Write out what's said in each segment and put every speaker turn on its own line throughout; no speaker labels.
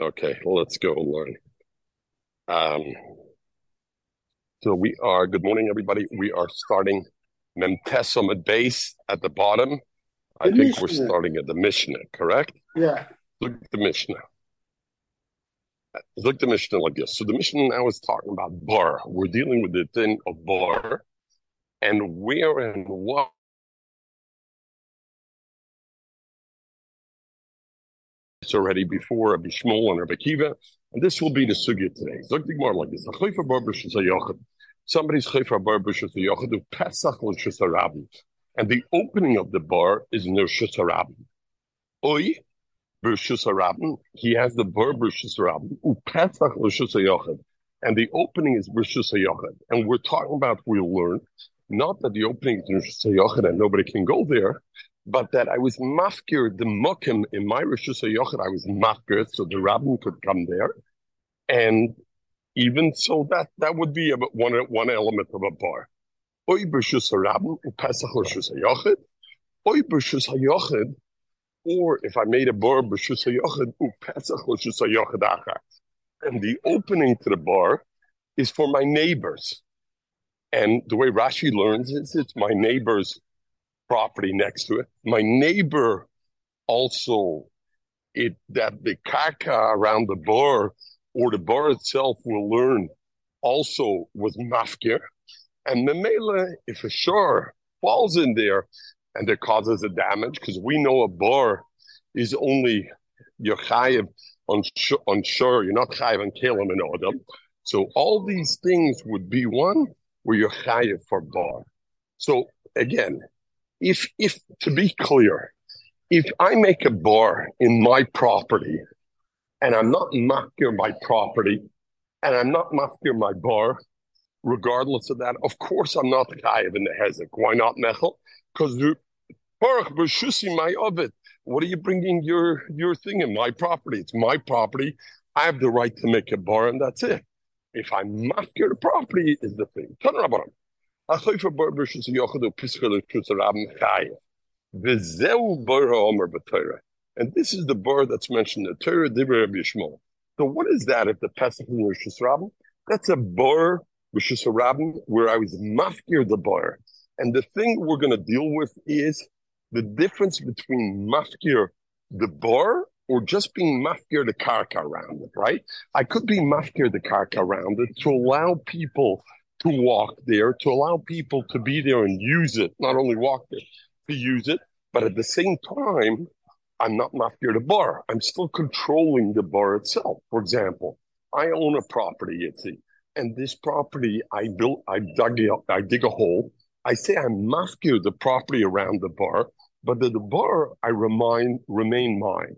Okay, let's go learn. Um, so we are, good morning, everybody. We are starting Memtesom at base at the bottom. I
The
think we're starting at the Mishnah, correct?
Yeah.
Look at the Mishnah. Look at the Mishnah like this. So the Mishnah now is talking about bar. We're dealing with the thing of bar and where and what already before Rabbi Shmuel and Rabbi Kiva. And this will be the sugya today. Look at like this. A. Somebody's chayfa bar b'shus hayochid who pesach. And the opening of the bar is in the shus harabim. Oi, b'shus harabim. He has the bar b'shus harabim. U pesach. And the opening is b'shus hayochid. And we're talking about, we'll learn, not that the opening is shus and nobody can go there, but that I was mafkir the mukim in my Rishus HaYochid, I was mafkir, so the rabbin could come there. And even so, that that would be about one one element of a bar. Oy b'Rishus HaRabbin, Pesach Rishus HaYochid, Oy b'Rishus HaYochid, or if I made a bar b'Rishus HaYochid, Pesach Rishus HaYochid Achar. And the opening to the bar is for my neighbors. And the way Rashi learns is it's my neighbor's property next to it. My neighbor also, it that the kaka around the bar or the bar itself will learn also was mafkir. And Memela, if a shore falls in there and it causes a damage, because we know a bar is only you're chayiv on, sh- on shore, you're not chayiv on kelim and odam. So all these things would be one where you're chayiv for bar. So again, if if to be clear, if I make a bar in my property and I'm not mafkir my property and I'm not mafkir my bar, regardless of that, of course I'm not chayiv in the hezek. Why not mechel? Because the baruch b'shusi my ovid. What are you bringing your your thing in my property? It's my property. I have the right to make a bar, and that's it. If I'm mafkir the property, is the thing. Turn around. And this is the bar that's mentioned in the Torah, Dibra Rabbi Yishmael. So what is that if the Pesach in Rishus Rabbim? That's a bar, Rishus Rabbim, where I was mafkir the bar. And the thing we're going to deal with is the difference between mafkir the bar or just being mafkir the karka around it, right? I could be mafkir the karka around it to allow people to walk there, to allow people to be there and use it, not only walk there, to use it, but at the same time, I'm not mafkir the bar. I'm still controlling the bar itself. For example, I own a property, Yitzi, and this property I built, I dug it, I dig a hole. I say I'm mafkir the property around the bar, but the, the bar I remind remain mine.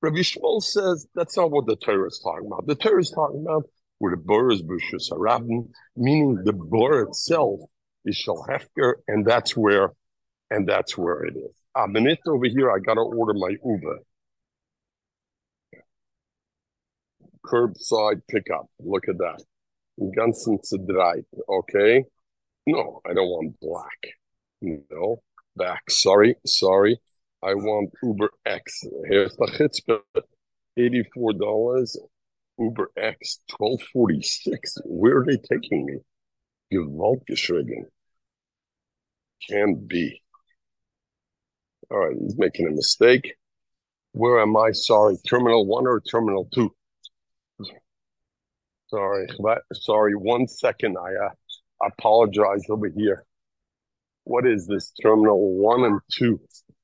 Rabbi Shmuel says that's not what the Torah is talking about. The Torah is talking about where the bar is b'shus harabim, meaning the bar itself is shal hefker, and that's where, and that's where it is. Ah, A minute over here, I gotta order my Uber. Curbside pickup. Look at that. Ganzen Zedreit. Okay. No, I don't want black. No, back. Sorry, sorry. I want Uber X. Here's the chutzpah. Eighty-four dollars. Uber X 1246. Where are they taking me? Gewaltgeschrieben. Can be. All right, he's making a mistake. Where am I? Sorry, Terminal 1 or Terminal 2? Sorry, sorry, one second. I uh, apologize over here. What is this? Terminal 1 and 2?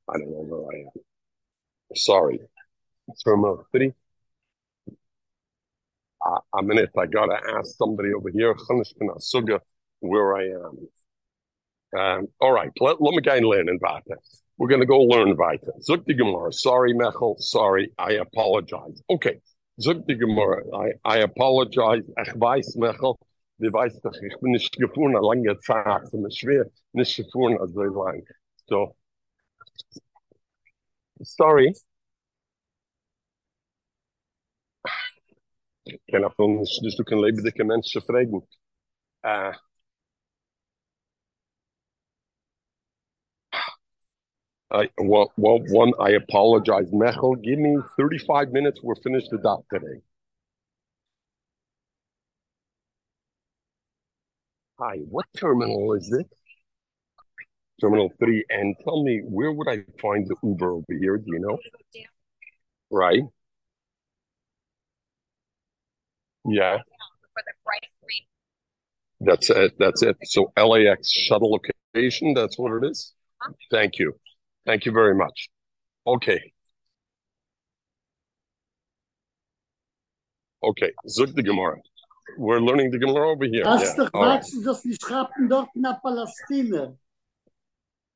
I don't know where I am. Sorry. Terminal 3? I, minute, mean, if I got to ask somebody over here, where I am. Um, all right, let, let me and learn in Vata. We're going to go learn Vata. Zukti Gemara, sorry, Mechel, sorry, I apologize. Okay, Zukti Gemara, I, I apologize. Ich weiß, Mechel, du weiß doch, ich bin nicht gefahren, eine lange Zeit, es ist schwer, nicht gefahren, so lang. So, sorry. Ich kann auch nicht, nicht du kann lebendige Menschen fragen. Äh, I well, well, one. I apologize, Mechel. Give me thirty-five minutes. We're finished the dot today. Hi, what terminal is it? Terminal three. And tell me, where would I find the Uber over here? Do you know? Right. Yeah. That's it. That's it. So LAX shuttle location. That's what it is. Thank you. Thank you very much. Okay. Okay. Zug the Gemara. We're learning the Gemara over here.
Als
Yeah.
doch
All right.
sagst du, schrappen dort nach Palästina.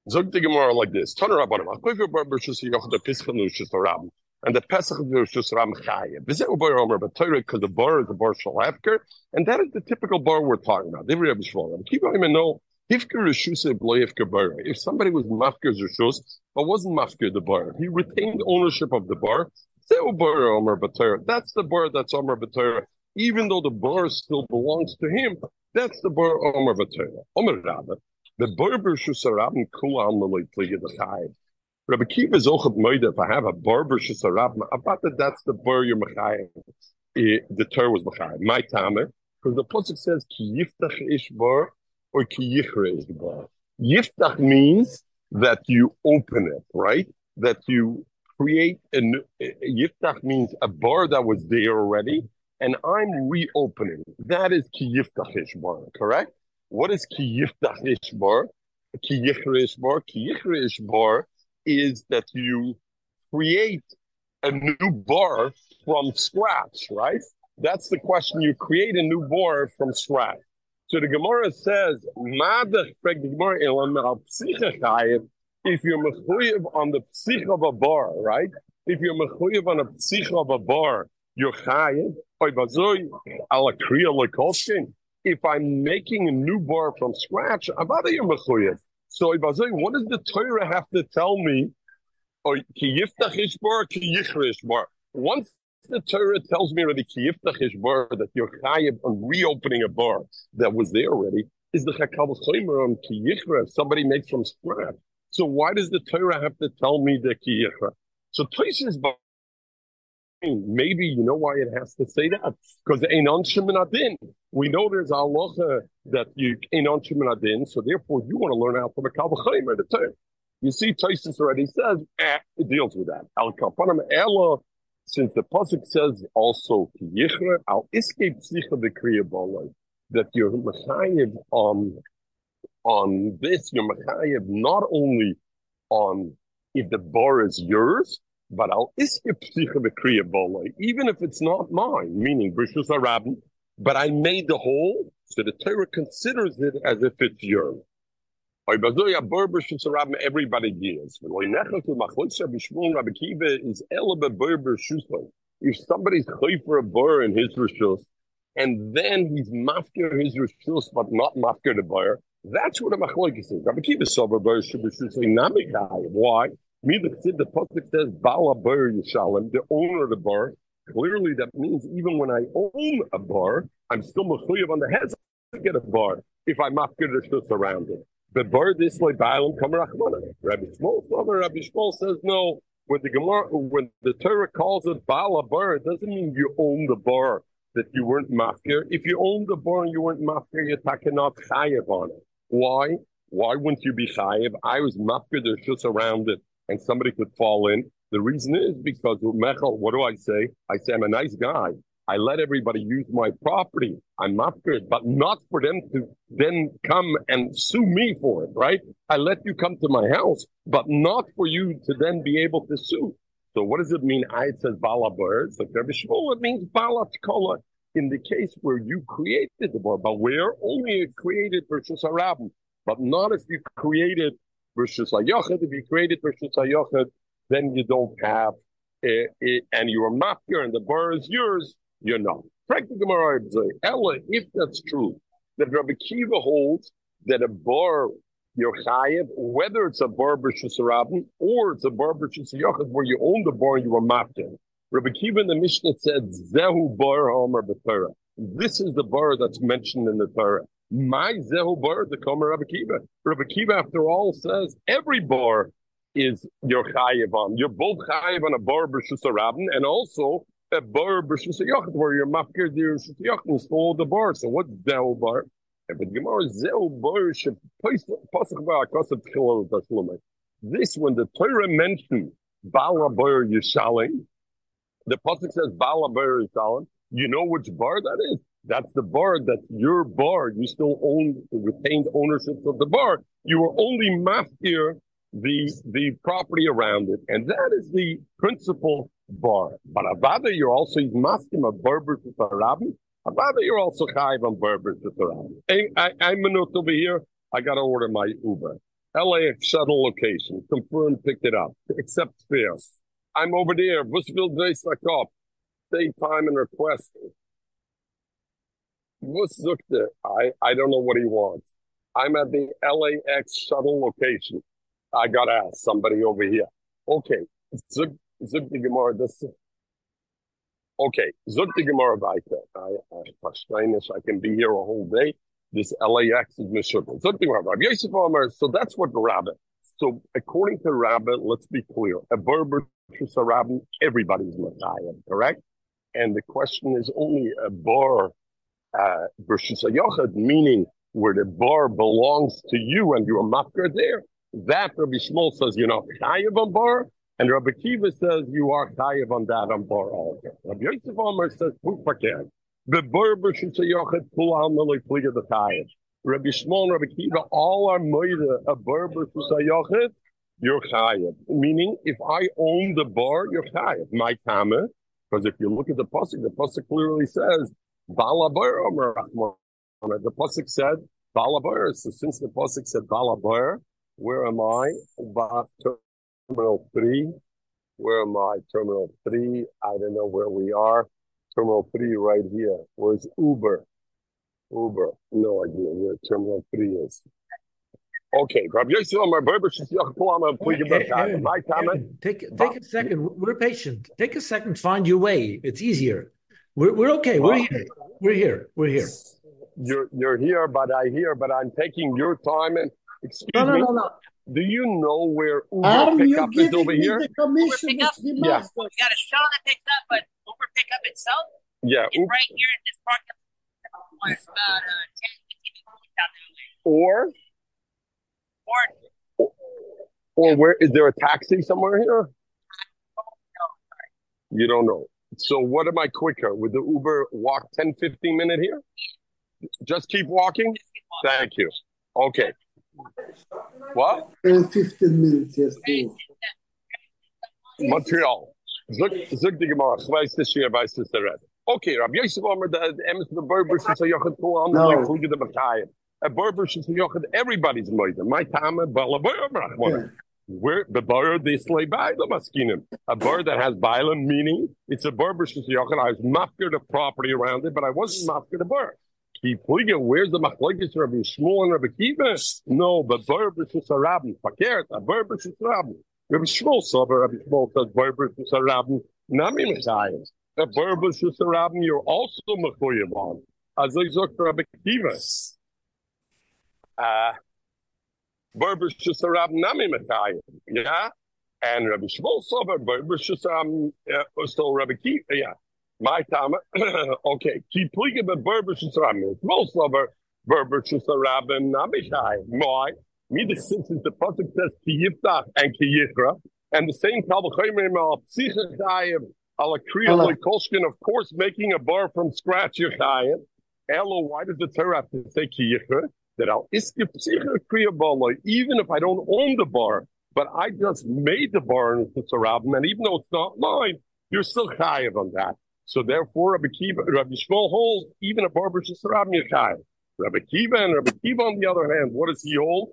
Zog the Gemara like this. Turn around, bottom. Achoiv bar b'shus yoch the pischel nushus rabim. And the Pesach nushus ram chayev. V'zeh bar omer b'toyre because the bar is the bar shalafker. And that is the typical bar we're talking about. Divri Rabbi Shmuel. Keep reshus bloyevker bar. If somebody was mafker reshus, but wasn't mafker the bar, he retained ownership of the bar. Bar. That's the bar that's omer b'toyre. Even though the bar still belongs to him, that's the bar omer b'toyre. Omer rabbi. The barber shusarabim kulam l'leitligi the chayiv. Rabbi Kiva is ochet moide if I have a barber shusarabim. I thought that that's the bar you're mechayiv. Eh, The Torah was mechayiv. My tamer, because the pasuk says ki yiftach ish bar or ki yichre ish bar. Yiftach means that you open it, right? That you create a new, eh, yiftach means a bar that was there already, and I'm reopening. That is ki yiftach ish bar, correct? What is ki yiftach ish bar? Ki yichre ish bar? Ki yichre ish bar is that you create a new bar from scratch, right? That's the question. You create a new bar from scratch. So the Gemara says, "Madach fragt Gemara, "Elam al psicha chayev," if you're mechuyev on the psich of a bar, right? If you're mechuyev on a psich of a bar, you're chayev. If I'm making a new bar from scratch, avada you're mechuyev. So what does the Torah have to tell me oh, or bar, yichre. Once the Torah tells me already ki yiftach bar that you're chayiv on reopening a bar that was there already, is the chakal chomer on ki yichre if somebody makes from scratch. So why does the Torah have to tell me the ki yichre? So Tosis maybe you know why it has to say that because. We know there's a halacha that you einon sheminadin, so therefore you want to learn out from a kal v'chomer the Torah. You see, Tosis already says eh, it deals with that. Al kapanim ela, since the pasuk says also ki yichre al iske psicha v'kriya bolay that you're mechayiv on on this, you're mechayiv not only on if the bar is yours, but al iske psicha v'kriya bolay, even if it's not mine, meaning brishus harabim, but I made the whole, so the Torah considers it as if it's rabim everybody shusay. If somebody's for a bar in his rishus, and then he's mafker his rishus, but not mafker the bar, that's what a machloikis is. Rabbi Kiva sober bar should be namikai. Why? Me the the pasuk says bala bar yishalem, the owner of the bar. Clearly, that means even when I own a bar, I'm still mechuyev on the head to get a bar if I'm mafker the rishus around it. The bar this way ba'alim kam rachmana. Rabbi Shmuel, Rabbi Shmuel says no. When the Gemara, when the Torah calls it bala bar, it doesn't mean you own the bar that you weren't mafkir. If you own the bar and you weren't mafkir, you're talking not chayev on it. Why? Why wouldn't you be chayev? I was mafkir. There's just around it, and somebody could fall in. The reason is because Mechel. What do I say? I say I'm a nice guy. I let everybody use my property. I'm not good, but not for them to then come and sue me for it, right? I let you come to my house, but not for you to then be able to sue. So what does it mean? I it says bala birds, like Rabbi Shmuel, it means bala tkola in the case where you created the bar, but where only it created versus harabim, but not if you created versus hayochad. If you created versus hayochad, then you don't have it, and you're mafker and the bar is yours, you're not. Ella, if that's true, that Rabbi Kiva holds that a bar you're chayiv, whether it's a bar b'shus rabin or it's a bar b'shus where you own the bar and you are mafker. Rabbi Kiva in the Mishnah said, Zehu bar homer b'Torah. This is the bar that's mentioned in the Torah. My Zehu bar, the Komer Rabbi Kiva. Rabbi Kiva, after all, says every bar is your chayiv. You're both chayiv on a bar b'shus rabin and also a bar b'shus yachid where you're mafkir b'shus yachid and stole the bar. So what's zeu bar? But Gemara zeu bar. This when the Torah mentioned bala bar yishalim, the pasuk says bala bar yishalim. You know which bar that is? That's the bar. That's your bar. You still own retained ownership of the bar. You are only mafkir the the property around it, and that is the principal bar. But Avada, you're also masking a Berber to Sarabim. Avada, you're also chayiv on Berber to Sarabim. I, I, am minute over here. I got to order my Uber. LAX shuttle location. confirmed. picked it up. Accept fares. I'm over there. Bushville Dreisakop. State time and request. I, I don't know what he wants. I'm at the LAX shuttle location. I got to ask somebody over here. Okay, Zug, Zug the Gemara, this. Okay, Zug the Gemara weiter. I, I, I can be here a whole day. This LAX is miserable. Zug the Gemara, Yosef Omer, so that's what the rabbit. So according to rabbit, let's be clear. A Berber a rabbit, everybody's Messiah, correct? And the question is only a bar uh, meaning where the bar belongs to you and you're mafkar there. That Rabbi Shmuel says, you know, chayiv on bar, and Rabbi Kiva says you are chayiv on that on bar also. Rabbi Yosef Omer says, pufaket. The bar b'shus yochad pull on the pliga the chayiv. Rabbi Shmuel and Rabbi Kiva all are moida a bar b'shus yochad. You're chayiv. Meaning, if I own the bar, you're chayiv. My kama, because if you look at the pasuk, the pasuk clearly says, "Bala bar The pasuk said, "Bala bar." So since the pasuk said "Bala bar," Where am I? About terminal three. Where am I? Terminal three. I don't know where we are. Terminal three right here. Where's Uber? Uber. No idea where terminal three is. Okay, Rabbi Yosef Amar Berber My comment.
Take take a second. We're patient. Take a second. Find your way. It's easier. We're we're okay. We're here. We're here. We're here.
You're you're here, but I hear. But I'm taking your time and Excuse
no, no,
me.
No, no,
Do you know where Uber
Are
pickup is over here?
The commission
Uber pickup?
Yeah.
We got a shuttle that picks up, but Uber pickup itself
Yeah.
is right here in this park. It's about uh, 10, 15 minutes out there.
Or
Or
or where is there a taxi somewhere here?
no,
You don't know. So what am I quicker? Would the Uber walk 10, 15 minute here? Just keep walking?
just keep walking.
Thank you. Okay. What?
10, 15 minutes, yes. please.
Montreal. Zug zug die Gemara. Ich weiß das hier, weiß das der Red. Okay, Rabbi Yosef Omer, the Emes the Berber, she say Yochid Kul on the Kluge the Makayim. A Berber, she say Yochid, everybody's moida. My Tama, Bala Berber.
Yeah.
Where the bar they slay Baila Maskinim. A bar that has Baila, meaning it's a Berber, she say Yochid. I was mafker the property around it, but I wasn't mafker the bar. Ki Pluge, where's the Machlekes Rabbi Shmuel and Rabbi Kiva? No, but Berber, she say Rabbi. Fakert, a Berber, she say Rabbi. Rabbi Shmuel saw, Rabbi Shmuel says Berber, she say Rabbi. Nami Messiah. A Berber, she say Rabbi, you're also Mechuyev on. As I said for Rabbi Kiva. Uh, Berber, she say Rabbi, Nami Messiah. Yeah? And Rabbi Shmuel saw, Berber, she say, um, uh, so Rabbi Kiva, yeah. My time, okay. Keep pleading, but Berber, she Most saw, but Berber, she say Rabbi, Nami Messiah. Why? Me, the since the pasuk says ki yiftach and ki yichra, and the same kalvachomer al psicha chayim ala kriya
Allah.
kolshkin, of course, making a bar from scratch your chayim. Elo, why does the Torah have to say ki yichra? That al iske psicha kriya bala, even if I don't own the bar, but I just made the bar in the and even though it's not mine, you're still chayiv on that. So therefore, Rabbi Kiva, Rabbi Shmuel holds even a bar versus Sarabim you're chayiv. Rabbi Kiva and Rabbi Kiva, on the other hand, what does he hold?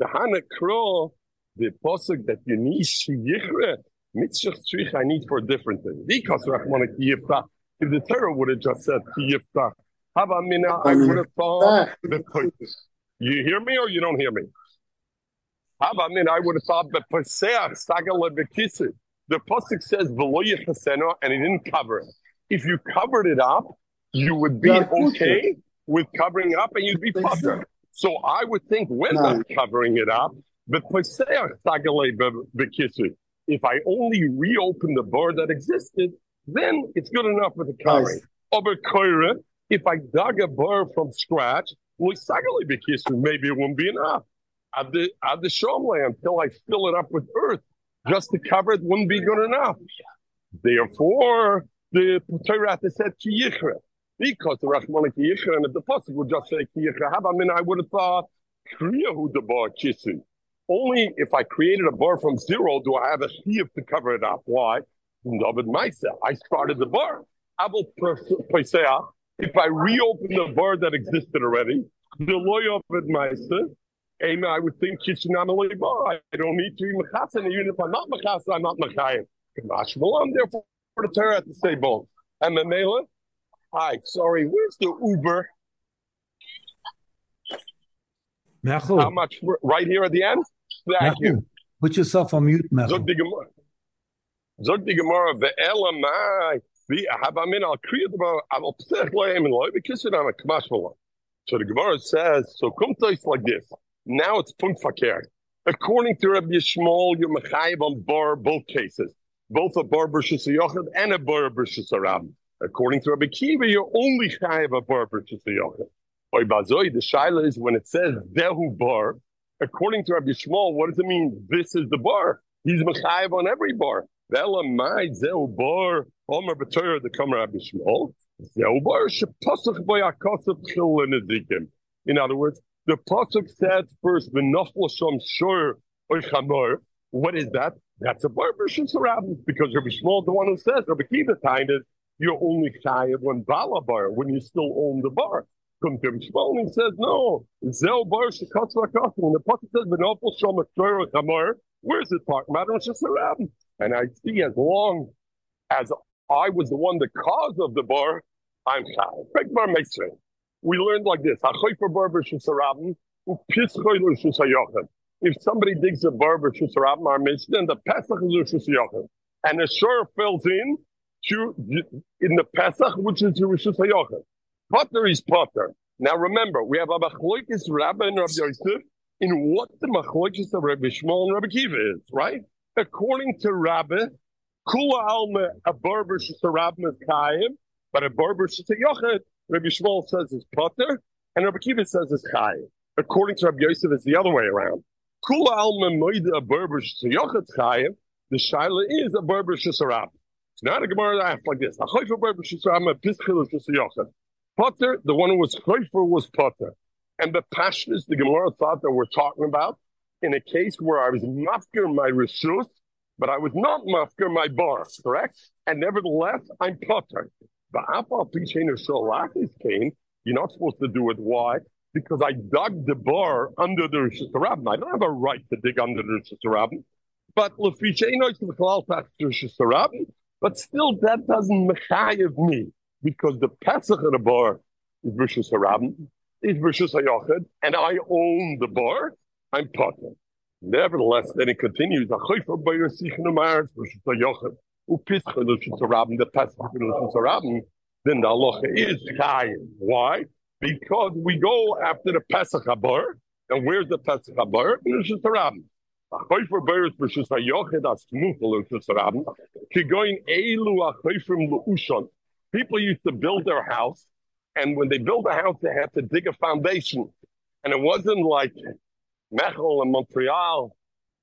The Hana Kro, the posuk that you need shiyichre, mitzvah tzrich I need for a different thing. Because Rachmana kiyifta, if the Torah would have just said kiyifta, hava mina, I would have thought, the you hear me or you don't hear me? Hava mina, I would have thought, the paseach sagala bekisi. The posuk says v'lo yechaseno, and he didn't cover it. If you covered it up, you would be
Yeah, push it.
okay with covering up and you'd be putter. So I would think when
No.
not covering it up, But Poseach Sagale Bekisu. If I only reopen the bar that existed, then it's good enough for the covering. Koira, if I dug a bar from scratch, well, Sagale Bekisu, maybe it won't be enough. At the at the Shomle until I fill it up with earth, just to cover it wouldn't be good enough. Therefore, the Torah said Kiyichra. Because the Rachmana Kiyichra and if the Pasuk would just say Kiyichra, I mean, I would have thought Kriyahu bar Kisu. Only if I created a bar from zero do I have a chiyuv to cover it up. Why? David Maisa. I started the bar. Abel Poseach. If I reopen the bar that existed already, the lawyer of Maisa, Amen. I would think Kishinam bar. I don't need to be Mechasa. Even if I'm not Mechasa, I'm not Mechayim. Kamash Therefore, the Torah to say both. And Mamela, hi, sorry, where's the Uber?
Mechel.
How much? Right here at the end? Thank you.
Put yourself on mute, Mechel.
Zog the Gemara. Zog the Gemara, ve'elamai, v'ahabamin al kriyat about, al psech lo'em and lo'em, because it on a kamash malam. So the Gemara says, so come to us like this. Now it's punkt fakir. According to Rabbi Yishmael, you're mechayiv on bar both cases, both a bar yochid and a bar arab. According to Rabbi Kiva, you're only chayiv a bar yochid. Oy bazoi, the shaila is when it says dehu bar. According to Rabbi Yishmael, what does it mean? This is the bar. He's mechayiv on every bar. Vela mai zehu bar. Omer b'torah the kamer Rabbi Yishmael. Zehu bar shepasach boyakotzav chil nezikim. In other words, the pasuk said first, "V'nafla sham shor oichamor." What is that? That's a barber rabbi because Rabbi Shmuel, the one who says Rabbi Kiva kind is you're only chayav when bala bar when you still own the bar. Come to Rabbi Shmuel and says no. Zel bar shekatz. When the pasuk says "V'nafla sham shor oichamor," where's it about? Rosh rabbi. And I see as long as I was the one the cause of the bar, I'm mitzvah we learned like this: If somebody digs a barber shusarabim, our mishnah, the Pesach is shusayochem, and the shore fills in to in the Pesach, which is rishus hayochem. Potter is potter. Now remember, we have a machloikis Rabbi and Rabbi Yosef in what the machloikis of Rabbi Shmuel and Rabbi Kiva is, right? According to Rabbi, kula alma a barber shusarabim is kayim, but a barber shusayochem Rabbi Shmuel says is potter, and Rabbi Kiva says is chai. According to Rabbi Yosef, it's the other way around. Kula a chayim. The shaila is a berber shesarab. It's not a gemara that asks like this. A chayfer berber shesarab a pischil shesayochet. Potter, the one who was chayfer was potter. And the pashtas, the gemara thought that we're talking about, in a case where I was mafker my rishus, but I was not mafker my bar, correct? And nevertheless, I'm potter. But Apal Pishain Shalachis came, you're not supposed to do it. Why? Because I dug the bar under the Rosh Hashanah. I don't have a right to dig under the Rosh Hashanah. But but still, that doesn't mechayev me because the Pesach of the bar is Rosh Hashanah, is Rosh Hashanah, and I own the bar. I'm potter. Nevertheless, then it continues. The Pesach then the halacha is chayim. Why? Because we go after the Pesach Habar, and where's the Pesach Habar? In Rosh Hashanah. Achayfer Beres Rosh Hashanah as Tmuchel Rosh Hashanah. Kigoin Elu Achayfrim Lu'ushon. People used to build their house, and when they built a house, they had to dig a foundation. And it wasn't like Mechel in Montreal,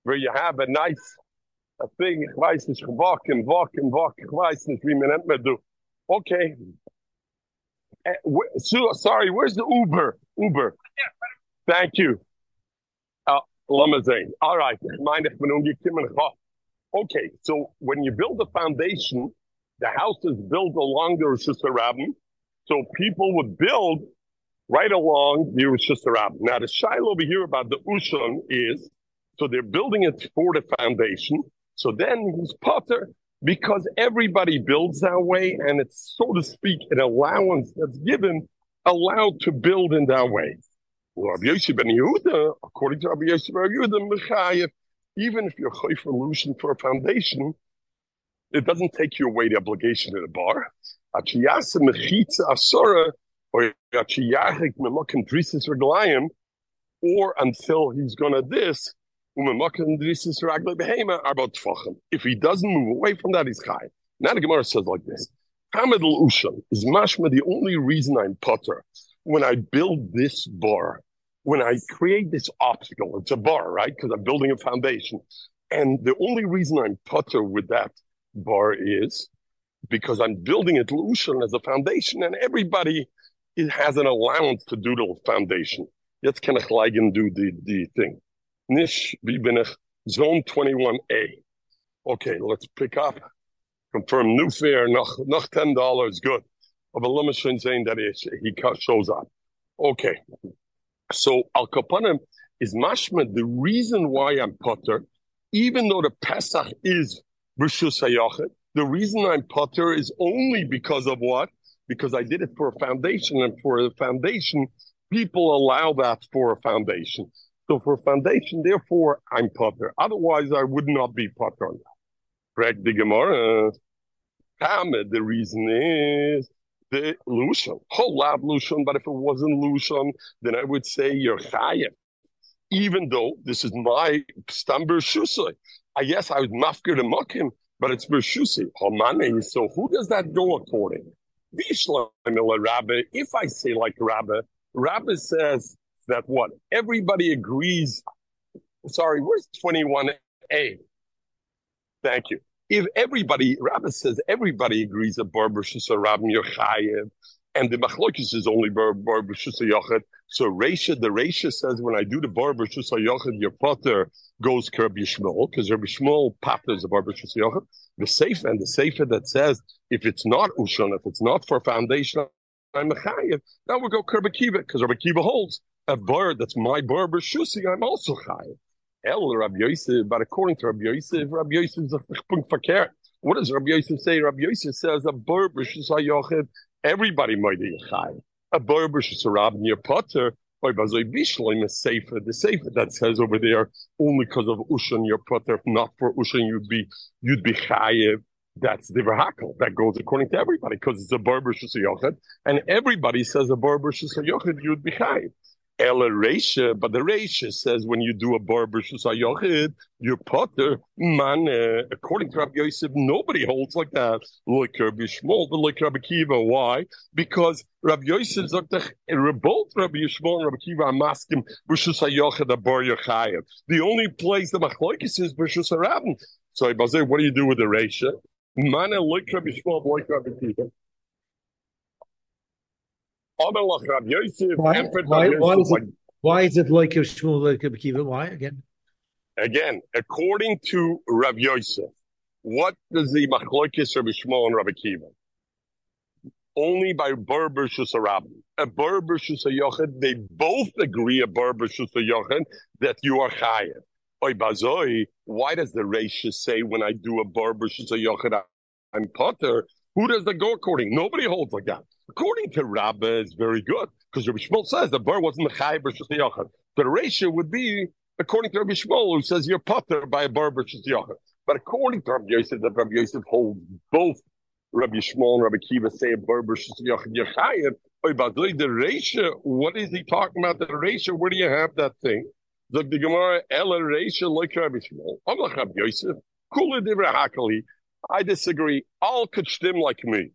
where you have a nice a thing, ich weiß gewok und wok und wok, ich weiß nicht, wie man do. Okay. Uh, so, sorry, where's the Uber? Uber. Thank you. Uh, Lamazane. All right. Okay, so when you build a foundation, the house is built along the Rosh Hashanah, so people would build right along the Rosh Hashanah. Now, the shiloh over here about the Ushon is, so they're building it for the foundation, so then he's potter because everybody builds that way, and it's so to speak an allowance that's given, allowed to build in that way. Rabbi Yosef ben Yehuda, according to Rabbi Yosef ben Yehuda, Mechayev, even if you're chayf solution for a foundation, it doesn't take you away the obligation of the bar. Achiyasa mechitza asora, or achiyachik memokim drisis reglayim, or until he's gonna this, If he doesn't move away from that, he's chai. Now the Gemara says like this: Hamid al-Ushan is mashma the only reason I'm putter when I build this bar, when I create this obstacle. It's a bar, right? Because I'm building a foundation, and the only reason I'm putter with that bar is because I'm building it Lushan as a foundation, and everybody it has an allowance to do the foundation. Jetzt kann ich leigen do the, the thing. Nish, wie? Zone 21A. Okay, let's pick up. Confirm new fare, noch, noch $10, good. Aber let me saying that he shows up. Okay. So Al Kapanim is mashma, the reason why I'm potter, even though the Pesach is Rishus HaYachid, the reason I'm potter is only because of what? Because I did it for a foundation, and for a foundation, people allow that for a foundation. So for foundation, therefore, I'm potter. Otherwise, I would not be potter. Correct the Gemara. The reason is the Lushon. Whole lot Lushon, but if it wasn't Lushon, then I would say you're Chayev. Even though this is my Stamber Shusay. I guess I was mafkir to mock him, but it's Bershusi. Oh, so who does that go according? If I say like Rabbi, Rabbi says that what? Everybody agrees. Sorry, where's 21a? Thank you. If everybody, Rabbi says everybody agrees that Barber Shisa Rabbi Yochayev, and the Machlokis is only Barber Shisa Yochad. So Reisha, the Reisha says when I do the Barber Shisa Yochad, your potter goes to Shmuel, because Rabbi Shmuel potter is a Barber Shisa Yochad. The Sefer, and the Sefer that says if it's not Ushon, if it's not for foundation, I'm a chayiv. Now we go Rabbi Kiva because Rabbi Kiva holds a bird that's my bird Shusi. I'm also chayiv. El Rabbi Yosef, but according to Rabbi Yosef, Rabbi Yosef is a chpunk fakir. What does Rabbi Yosef say? Rabbi Yosef says a bird Shusi Everybody might be chayiv. A bird Shusi Rabbi near Potter. By Bazoi Bishlim is safer. The safer that says over there only because of Ushan your Potter. Not for Ushan, you'd be you'd be chayiv that's the verhakel. That goes according to everybody because it's a Berber Yochid, and everybody says a Berber Yochid, you'd be chayiv. Ela Reisha, but the Reisha says when you do a Berber Yochid, you're potter. Man, uh, according to Rabbi Yosef, nobody holds like that. Like Rabbi Shmuel, but like Rabbi Kiva. Why? Because Rabbi Yosef sagt, both Rabbi Yishmael and Rabbi Kiva are masking Rishus HaYochid a Bar The only place the Machlokes is Rishus HaRabin. So, what do you do with the Reisha? Like Rabbi Shmuel, like Rabbi Kiva.
Why, why, why, is it, why is it like Shmuel, like Rabbi Kiva? Why again?
Again, according to Rabbi Yosef, what does the machlokes Rabbi Shmuel and Rabbi Kiva? Only by Berber Shusarabim. A Berber Shusayochet, they both agree a Berber Shusayochet that you are chayev. Oy bazoi, why does the Reisha say when I do a barber yochid I'm potter? Who does that go according? Nobody holds like that. According to Rabbi, it's very good because Rabbi Shmuel says the bar wasn't the chayiv yochid. The Reisha would be according to Rabbi Shmuel who says you're potter by a barber yochid. But according to Rabbi Yosef, that Rabbi Yosef holds both Rabbi Shmuel and Rabbi Kiva say a barber yochid you're chayiv. Oy bazoi, the Reisha, what is he talking about? The Reisha, where do you have that thing? The Gemara, Ela Reisha like Rabbi. I'm like Rabbi Yosef. Kula Hakali. I disagree. All could stim like me.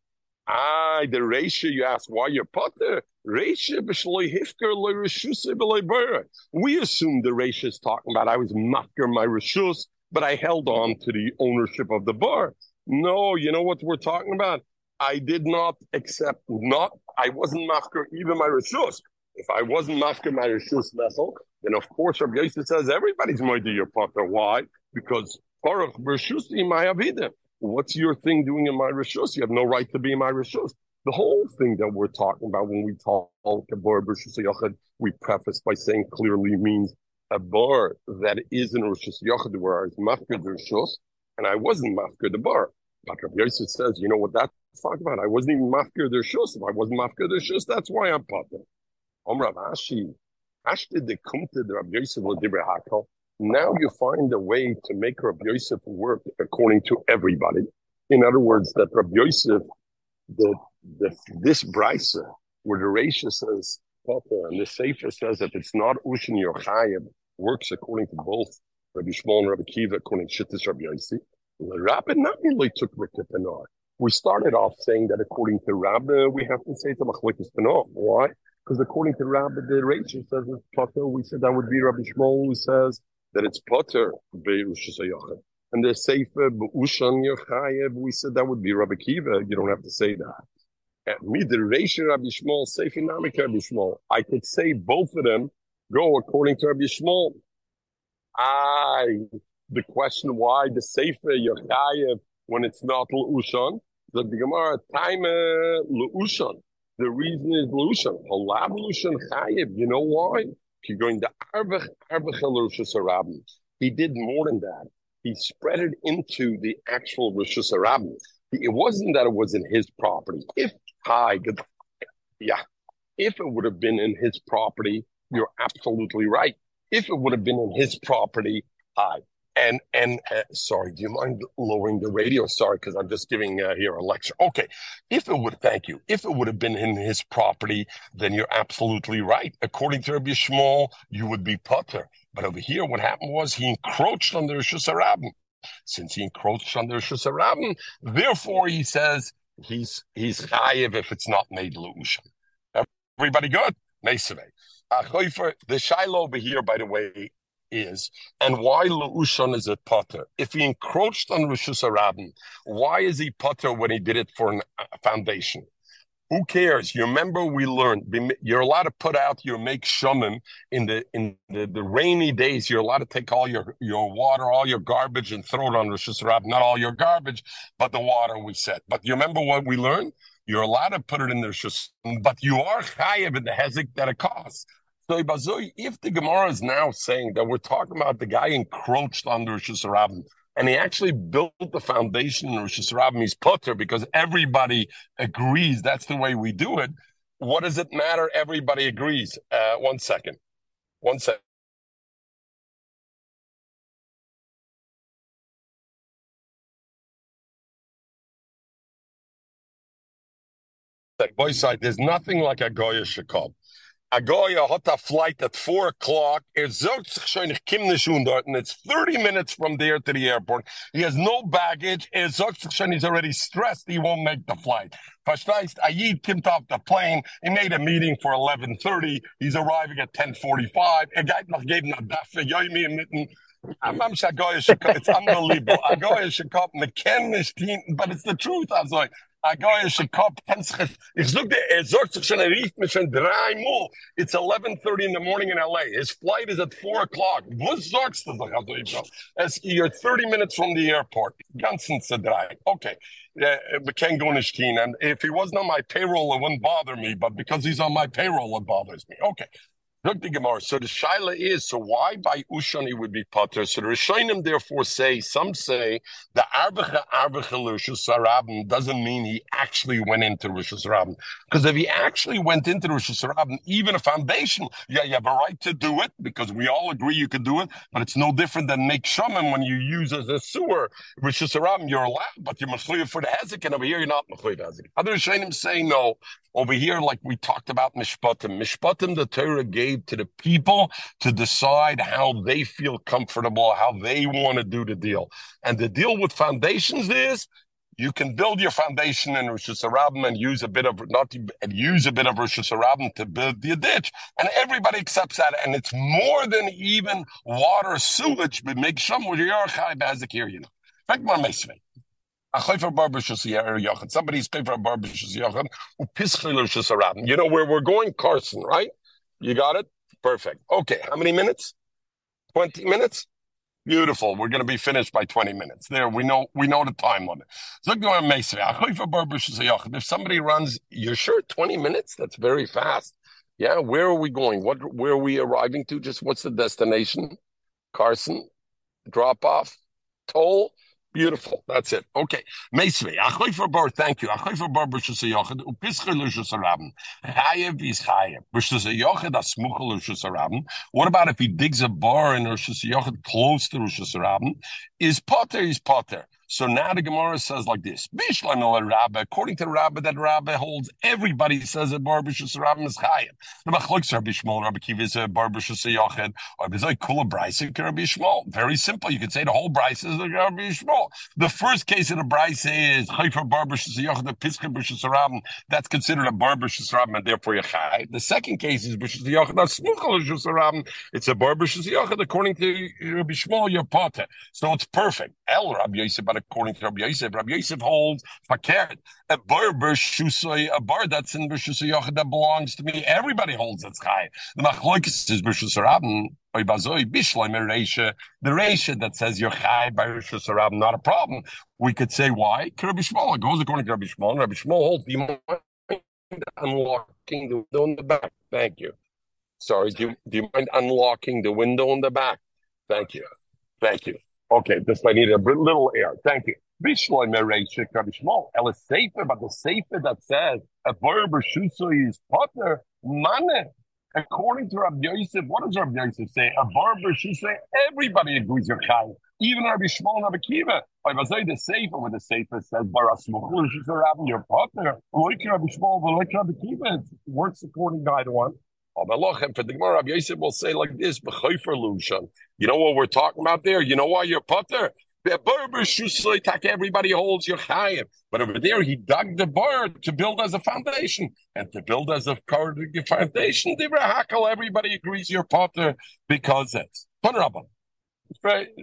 Ah, the Reisha, you ask why you're potter. Reisha hifker loy reshuse bera. We assume the Reisha is talking about I was mafker my reshus, but I held on to the ownership of the bar. No, you know what we're talking about? I did not accept, not, I wasn't mafker even my reshus. If I wasn't mafker my reshus vessel, then of course Rabbi Yosef says everybody's moidi your partner. Why? Because Baruch Rishusi my avida. What's your thing doing in my rishus? You have no right to be in my rishus. The whole thing that we're talking about when we talk about Rishus Yachid, we preface by saying clearly means a bar that is in Rishus Yachid where I was the rishus, and I wasn't mafkir the bar. But Rabbi Yosef says, you know what that's talking about? I wasn't even mafkir the rishus. If I wasn't mafkir the rishus, that's why I'm potter. Omrav Ashi, Ashted the Kumte the Rabbi Yosef Hakel. Now you find a way to make Rabbi Yosef work according to everybody. In other words, that Rabbi Yosef, the, the this brisa where the Rasha says Papa and the Sefer says that it's not Ushin Yochayim works according to both Rabbi Shmuel and Rabbi Kiva, according to Shittis Rabbi. The Rabbi not really took Rikta Panar. We started off saying that according to Rabbi, we have to say it's a Machlikas Panar. Why? Because according to Rabbi, the Rachel says it's Potter. We said that would be Rabbi Shmuel who says that it's Potter, and the Sefer, Ushan Yochayev, we said that would be Rabbi Kiva. You don't have to say that. Me, the Rabbi Shmuel, Sefer Namik Rabbi Shmuel. I could say both of them go according to Rabbi Shmuel. I, the question why the Sefer Yochayev when it's not L'Ushan, the Gemara time L'Ushan. The reason is L'Ushan. Halav L'Ushan Chayev. You know why? You're going to Arvach Arvach He did more than that. He spread it into the actual Rosh Hashanah. It wasn't that it was in his property. If high, yeah, if it would have been in his property, you're absolutely right. If it would have been in his property, high. And and uh, sorry, do you mind lowering the radio? Sorry, because I'm just giving uh, here a lecture. Okay, if it would, thank you. If it would have been in his property, then you're absolutely right. According to Rabbi Shmuel, you would be putter. But over here, what happened was he encroached on the Rosh. Since he encroached on the Rosh therefore he says he's he's chayiv if it's not made lu'ushim. Everybody good? Mesave. The Shiloh over here, by the way, is and why Lu'ushon is a potter. If he encroached on Rosh Hashanah, why is he potter when he did it for a uh, foundation? Who cares? You remember we learned you're allowed to put out your make shumim in the in the, the, rainy days. You're allowed to take all your your water, all your garbage, and throw it on Rosh Hashanah. Not all your garbage, but the water. We said. But you remember what we learned? You're allowed to put it in the Rosh but you are chayiv in the hezek that it costs. If the Gemara is now saying that we're talking about the guy encroached on Rosh Hashanah and he actually built the foundation in Rosh Hashanah, putter because everybody agrees that's the way we do it. What does it matter? Everybody agrees. Uh, one second. One second. Boy side, there's nothing like a Goya Shakab. Agoya hat a flight at four o'clock. Er sagt sich schon, ich komme nicht schon dort. And it's 30 minutes from there to the airport. He has no baggage. Er sagt sich schon, he's already stressed he won't make the flight. Verstehst? Ayid kimt off the plane. He made a meeting for 11.30. He's arriving at 10.45. Er geht noch geben a Daffe. Joimi mitten. I'm sure it's unbelievable. Agoya should come. But it's the truth. I was like, a goyische Kopf kennt sich. Ich such dir, er sorgt sich schon, er rief mich schon drei Mal. It's 11.30 in the morning in LA. His flight is at 4 o'clock. Wo sorgst du dich, also ich Es, you're 30 minutes from the airport. Ganzen zu drei. Okay. We can't go nicht hin. And if he wasn't on my payroll, it wouldn't bother me. But because he's on my payroll, it bothers me. Okay. Look the Gemara. So the shaila is, so why by Ushani would be potter? So the Rishonim therefore say, some say the Arbacha Arbacha Rishus Sarabim doesn't mean he actually went into Rishus Sarabim. Because if he actually went into Rishus Sarabim, even a foundation, yeah, you have a right to do it because we all agree you can do it, but it's no different than make shumim when you use as a sewer. Rishus Sarabim, you're allowed, but you're machliya for the hezek, and over here you're not machliya for hezek. Other Rishonim say no. Over here, like we talked about Mishpatim, Mishpatim, the Torah gave to the people to decide how they feel comfortable, how they want to do the deal. And the deal with foundations is you can build your foundation in Rosh Hashanah and use a bit of not and use a bit of Rosh Hashanah to build the ditch, and everybody accepts that, and it's more than even water sewage. But make some with your chai here, you know. Fact, one er Somebody's paid for a barbershop You know where we're going, Carson, right? You got it? Perfect. Okay. How many minutes? 20 minutes? Beautiful. We're going to be finished by 20 minutes. There, we know we know the time limit. If somebody runs, you're sure 20 minutes? That's very fast. Yeah, where are we going? What where are we arriving to? Just what's the destination? Carson, drop off, toll. Beautiful. That's it. Okay. Meisve. Achoy for bar. Thank you. Achoy for bar. B'shus yochid. Arabim. Chayev is chayev. B'shus yochid asmuchel arabim. What about if he digs a bar in l'shus yochid close to l'shus arabim? Is potter is potter. So now the Gemara says like this: Rabba. According to the Rabba, that Rabba holds everybody says a barbishus Rabba is chayim. The machlokes Rabbi Shmuel, Rabbi Kiva uh, is a barbishus yochid, or bizay kula brisa Rabbi Shmuel. Very simple. You could say the whole brisa is Rabbi Shmuel. The first case of the brisa is chayfer barbishus yochid, the piska bishus Rabba. That's considered a barbishus Rabba, and therefore you chay. The second case is bishus yochid, that's smuchal Rabba. It's a barbishus yochid. According to Rabbi Shmuel, you're potter. So it's perfect. El Rabbi Yosef, but according to Rabbi Yosef, Rabbi Yosef holds fakert a bar b'shusay, a bar that's in b'shusay yochid that belongs to me. Everybody holds it's chai. The machlokes is bishloim reisha. The reisha that says you're chai by rabin, not a problem. We could say why. Rabbi Shmuel goes according to Rabbi Shmuel. Rabbi Shmuel holds the mind unlocking the window in the back. Thank you. Sorry, do you, do you mind unlocking the window in the back? Thank you. Thank you. Okay, this I need a little air. Thank you. Bishloy Mereishik Rabbi Shmuel. El sefer, but the sefer that says a barber shuso is potter mane. According to Rabbi Yosef, what does Rabbi Yosef say? A barber shuso. Everybody agrees you're chai. Even Rabbi Shmuel and Rabbi Kiva. I was say the sefer where the sefer says baras muchul shuso rabbi your potter. Like Rabbi Shmuel, like Rabbi Kiva, it works according to either one. For the Gemara, Rabbi Yosef will say like this. You know what we're talking about there? You know why you're putter? Everybody holds your chayim. But over there, he dug the bar to build as a foundation. And to build as a foundation, everybody agrees you're potter because it's.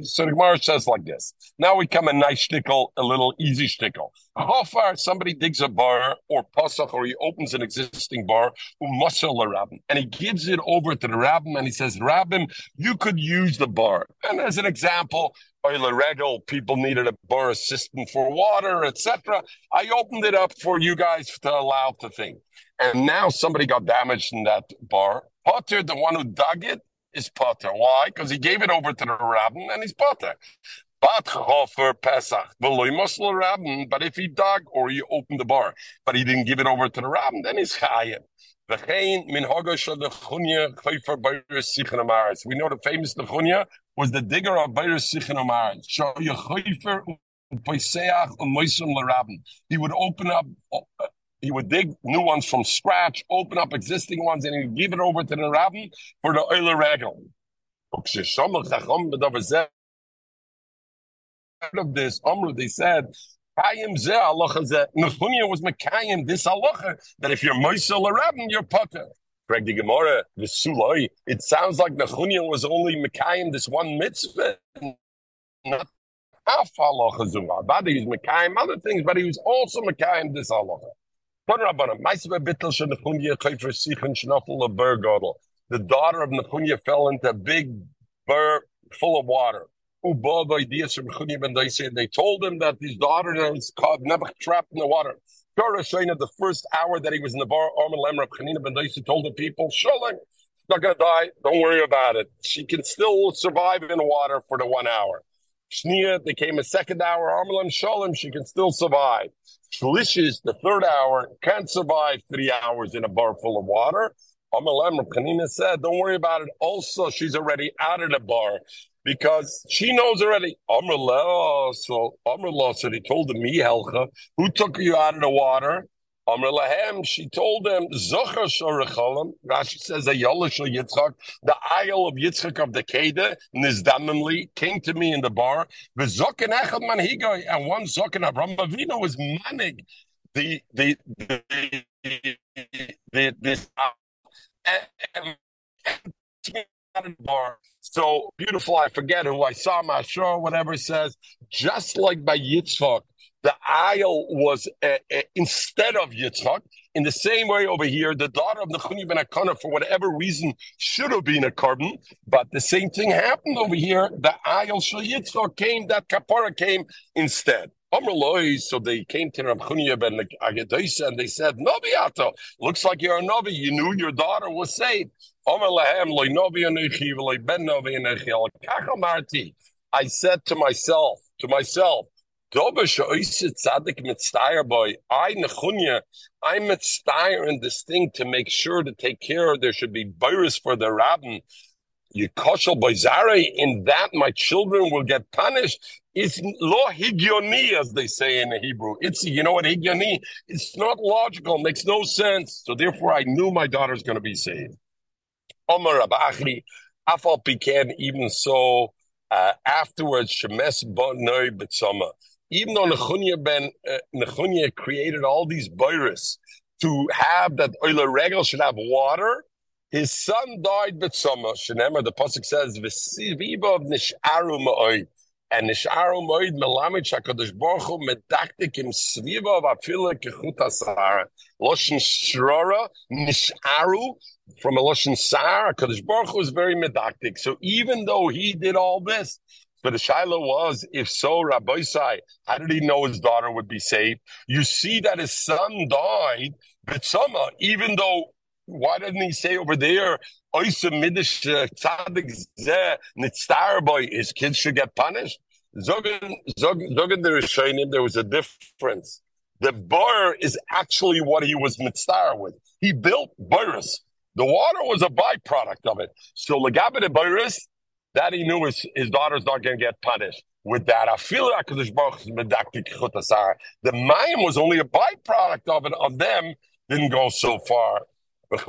So the Gemara says like this. Now we come a nice shtickle, a little easy shtickle. How far somebody digs a bar or pasach or he opens an existing bar, and he gives it over to the rabbin and he says, Rabbin, you could use the bar. And as an example, regal, people needed a bar system for water, etc. I opened it up for you guys to allow to think. And now somebody got damaged in that bar. Potter, the one who dug it, is potter. Why? Because he gave it over to the rabbin and he's potter. But Pesach, but if he dug or he opened the bar, but he didn't give it over to the rabbin, then he's chayim. We know the famous Nechunya was the digger of Beirus Sichin Omaris. He would open up he would dig new ones from scratch, open up existing ones, and he'd give it over to the rabbi for the oiler regal. Of this, Amru, they said. Nechunya was mekayim this halacha that if you're moisel a rabbi, you're potter. Greg the Gemara, the Suloi, it sounds like Nechunya was only mekayim this one mitzvah, not half halacha zumah. But he was mekayim other things, but he was also mekayim this halacha. The daughter of Nechunya fell into a big burr full of water. And They told him that his daughter was caught, trapped in the water. The first hour that he was in the bar, Armin of Chanina ben Daisy told the people, Shalom, not going to die. Don't worry about it. She can still survive in water for the one hour. Shnia, they came a second hour, Armalam Shalom, she can still survive. Shlishis, the third hour, can't survive three hours in a bar full of water. Amalem Kanina said, don't worry about it. Also, she's already out of the bar because she knows already. Amrullah, so Amrullah said he told me, Helcha, who took you out of the water? Amr Lahem, she told them, Zocher Shorechalim, Rashi says, Ayolish Yitzchak, the isle of Yitzchak of the Keda, Nizdamimli, came to me in the bar, V'zokin Echad Manhigoy, and one Zokin Avram Avino was manning the, the, the, the, this, bar. So beautiful, I forget who I saw, my show, whatever says, just like by Yitzchak, the aisle was uh, uh, instead of Yitzchak. In the same way over here, the daughter of Nechuni ben Akana, for whatever reason, should have been a carbon, but the same thing happened over here. The aisle Shal Yitzchak came, that kapara came instead. So they came to Rav Chunya ben Agadoisa and they said, Novi Ato, looks like you're a Novi. You knew your daughter was saved. I said to myself, to myself, Dober shoisit tzaddik mitzdayer boy. I nechunya. I'm mitzdayer in this thing to make sure to take care. There should be virus for the rabbin. You koshel boy zare. In that, my children will get punished. It's lo higyoni, as they say in the Hebrew. It's you know what higyoni? It's not logical, makes no sense. So therefore, I knew my daughter's going to be saved. Omar Abachri, Afal Pikan, even so, uh, afterwards, Shemes Bonoi Betsama. Even though Nechunya ben uh, Nechunya created all these virus to have that Oila Regal should have water, his son died Betsama. Shenemar, the pasuk says, "V'siviva of nisharu ma'oid." And nisharu ma'oid melamid shakadosh baruch hu medaktik im sviva of afila kechut asara. Loshen shrora nisharu from a Loshen Sar, Kadosh Baruch Hu was very medactic. So even though he did all this, but the Shiloh was, if so, Rabbi Sai, how did he know his daughter would be saved? You see that his son died, but somehow, even though, why didn't he say over there, uh, boy, his kids should get punished? Zogan, Zogan, the Rishonim, there was a difference. The bar is actually what he was mitzvah with. He built Boris. The water was a byproduct of it. So Legabit Boris, that he knew his, his daughter's not going to get punished. With that, I feel like the Mayim was only a byproduct of it. Of them, didn't go so far. Because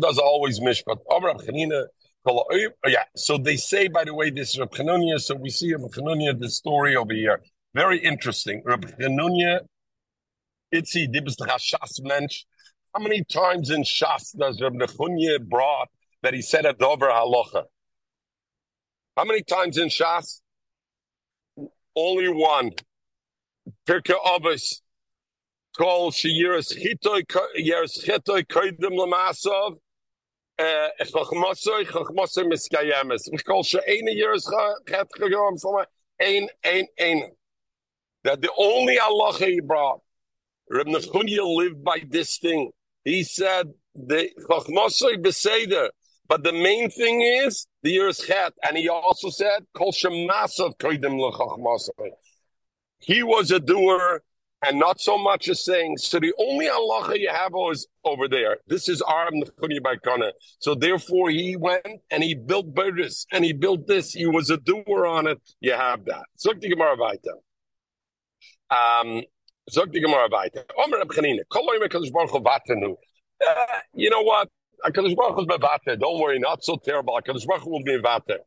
does always mishpat. Chanina, oh, yeah. So they say, by the way, this is Reb Chanunya. So we see Reb Chanunya, the story over here. Very interesting. Reb Chanunya, Itzi Dibs Shas Mensch. How many times in Shas does Reb Chanunya brought that he said a Dover Halacha? How many times in Shas? Only one. Pirkei Avos. Kol sheyiras chitoy yeras chitoy koidim lamasav. Eh, chachmasoi chachmasoi miskayemes. Kol she'ena yeras chet chagom from ein ein ein. That the only Allah he brought. Reb Nechunya lived by this thing. He said the chachmasoi beseder. But the main thing is the years chet, and he also said kol shemasav koidim lechachmasoi. He was a doer and not so much as saying, so the only Allah you have is over there. This is Aram by Baikana. So therefore he went and he built Burris and he built this. He was a doer on it. You have that. Zog the Gemara. Um, Zog the Gemara Vaita. Omer Abchanina. Koloy Mekadosh Baruch Hu Vatanu. Uh, you know what? Uh, HaKadosh Baruch Hu's Mevater. Don't worry, not so terrible. Uh, HaKadosh Baruch Hu will be Mevater.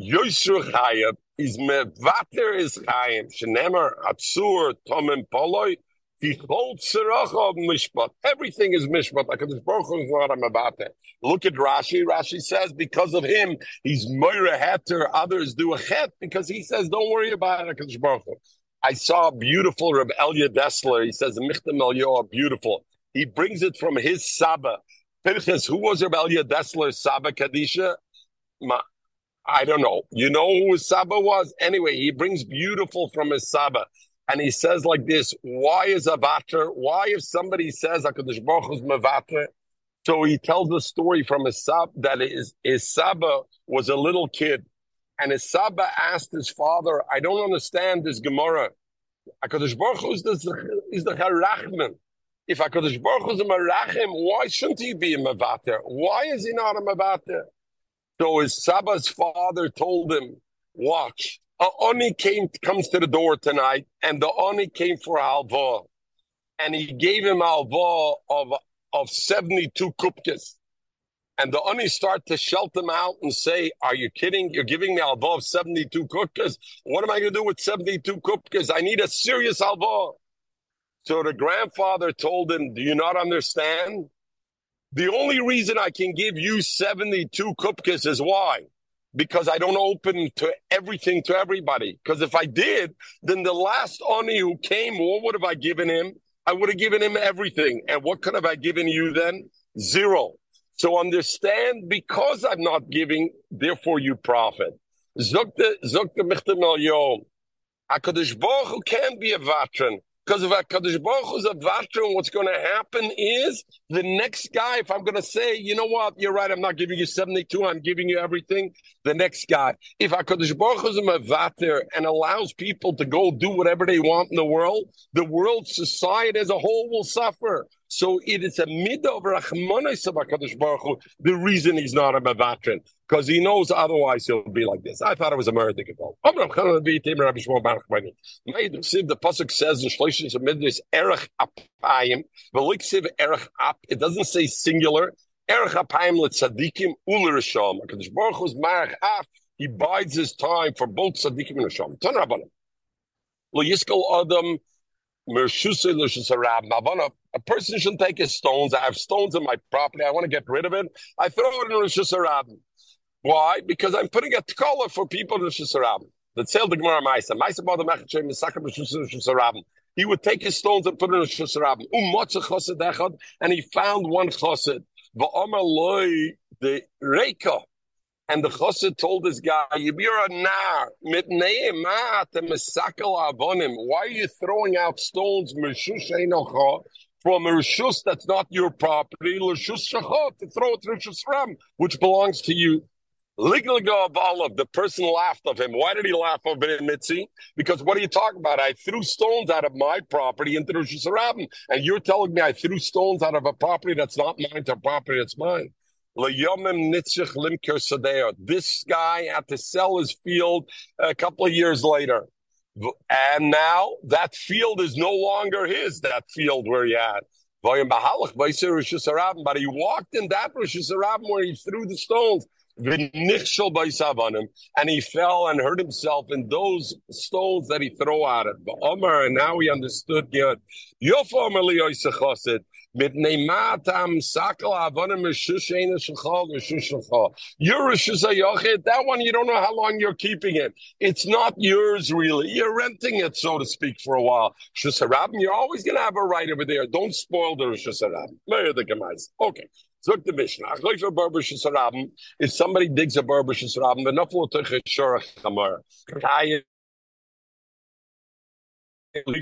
Yosher Chayab is mevater is Chayim. Shenemer Atzur Tomim Poloi. Tichol Tzeracha Mishpat. Everything is Mishpat. Hakadosh Baruch Hu is not a mevater. Look at Rashi. Rashi says because of him, he's Moira Heter. Others do a chet because he says, "Don't worry about it." Hakadosh Baruch Hu. I saw a beautiful Reb Elia Dessler. He says Michtam Elyoah beautiful. He brings it from his Saba. Pinchas, who was Reb Elia Dessler's Saba Kadisha? Ma, I don't know. You know who his Saba was? Anyway, he brings beautiful from his Saba. And he says like this, why is a vater? Why if somebody says HaKadosh Baruch Hu's mevater? So he tells the story from his Saba that his, his Saba was a little kid. And his Saba asked his father, I don't understand this Gemara. HaKadosh Baruch Hu is the, is the Harachman. If HaKadosh Baruch Hu is a Merachim, why shouldn't he be a mevater? Why is he not a mevater? So his Saba's father told him, watch, a Oni came, comes to the door tonight, and the Oni came for Alva. And he gave him Alva of, of 72 kupkas. And the Oni start to shelt them out and say, are you kidding? You're giving me Alva of 72 kupkas? What am I going to do with 72 kupkas? I need a serious Alva. So the grandfather told him, do you not understand? The only reason I can give you 72 kupkas is why? Because I don't open to everything to everybody. Because if I did, then the last Oni who came, what would have I given him? I would have given him everything. And what could have I given you then? Zero. So understand, because I'm not giving, therefore you profit. Zukta, yom. HaKadosh Baruch Hu can be a veteran. Because if HaKadosh Baruch Hu is a veteran, what's going to happen is the next guy, if I'm going to say, you know what, you're right, I'm not giving you 72, I'm giving you everything, the next guy. If HaKadosh Baruch Hu is a vater and allows people to go do whatever they want in the world, the world society as a whole will suffer. So it is a mid of Rachmanis of HaKadosh Baruch Hu, the reason he's not a Mevatrin, because he knows otherwise he'll be like this. I thought it was a murder ago. The Pasuk says, the Shloshis of Midrash, Erech Apayim, Veliksiv Erech Ap, it doesn't say singular, Erech Apayim Letzadikim Ulerisham. HaKadosh Baruch Hu's Marach Af, he bides his time for both Tzadikim and Risham. Rabbanim. Lo Yiskel Adam, a person shouldn't take his stones. I have stones in my property. I want to get rid of it. I throw it in Rosh Hashanah. Why? Because I'm putting a collar for people in Rosh Hashanah. The tell the Gemara Maisa. Maisa about the Mechachem Misakar Rosh Hashanah. He would take his stones and put it in Rosh Hashanah. Umotza Chosid Echad, and he found one Chosid. Va'omer loy the Reika. And the chassid told this guy, "You're a nar. Why are you throwing out stones from a rishus that's not your property, to throw it to Ram, which belongs to you. The person laughed of him. Why did he laugh of it, Mitzi? Because what are you talking about? I threw stones out of my property into Rosh Hashanah, and you're telling me I threw stones out of a property that's not mine to a property that's mine. This guy had to sell his field a couple of years later. And now that field is no longer his, that field where he had. But he walked in that Rosh Hashanah where he threw the stones. And he fell and hurt himself in those stones that he threw at it. but And now he understood yet. Mit neimatam sakal avonim meshushein shechal meshushecha. You're a shusayochet. That one you don't know how long you're keeping it. It's not yours really. You're renting it, so to speak, for a while. Shusarabim, you're always going to have a right over there. Don't spoil the shusarabim. the gemais. Okay. Zog the Mishnah. If somebody digs a barber shusarabim, the naflo teche shorach chamar. Kayim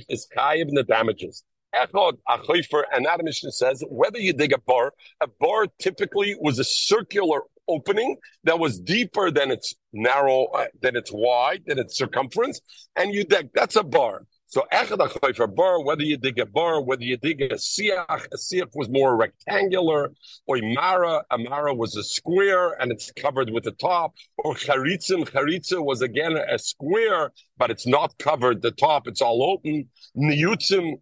is kayim the damages. Echod Achoifer, and that Mishnah says whether you dig a bar, a bar typically was a circular opening that was deeper than its narrow, uh, than its wide, than its circumference, and you dig. That's a bar. So Echad Achoifer bar, whether you dig a bar, whether you dig a siach, a siach was more rectangular, or mara, a mara was a square and it's covered with the top, or charitzim, charitza was again a square, but it's not covered, the top, it's all open. Niyutzim,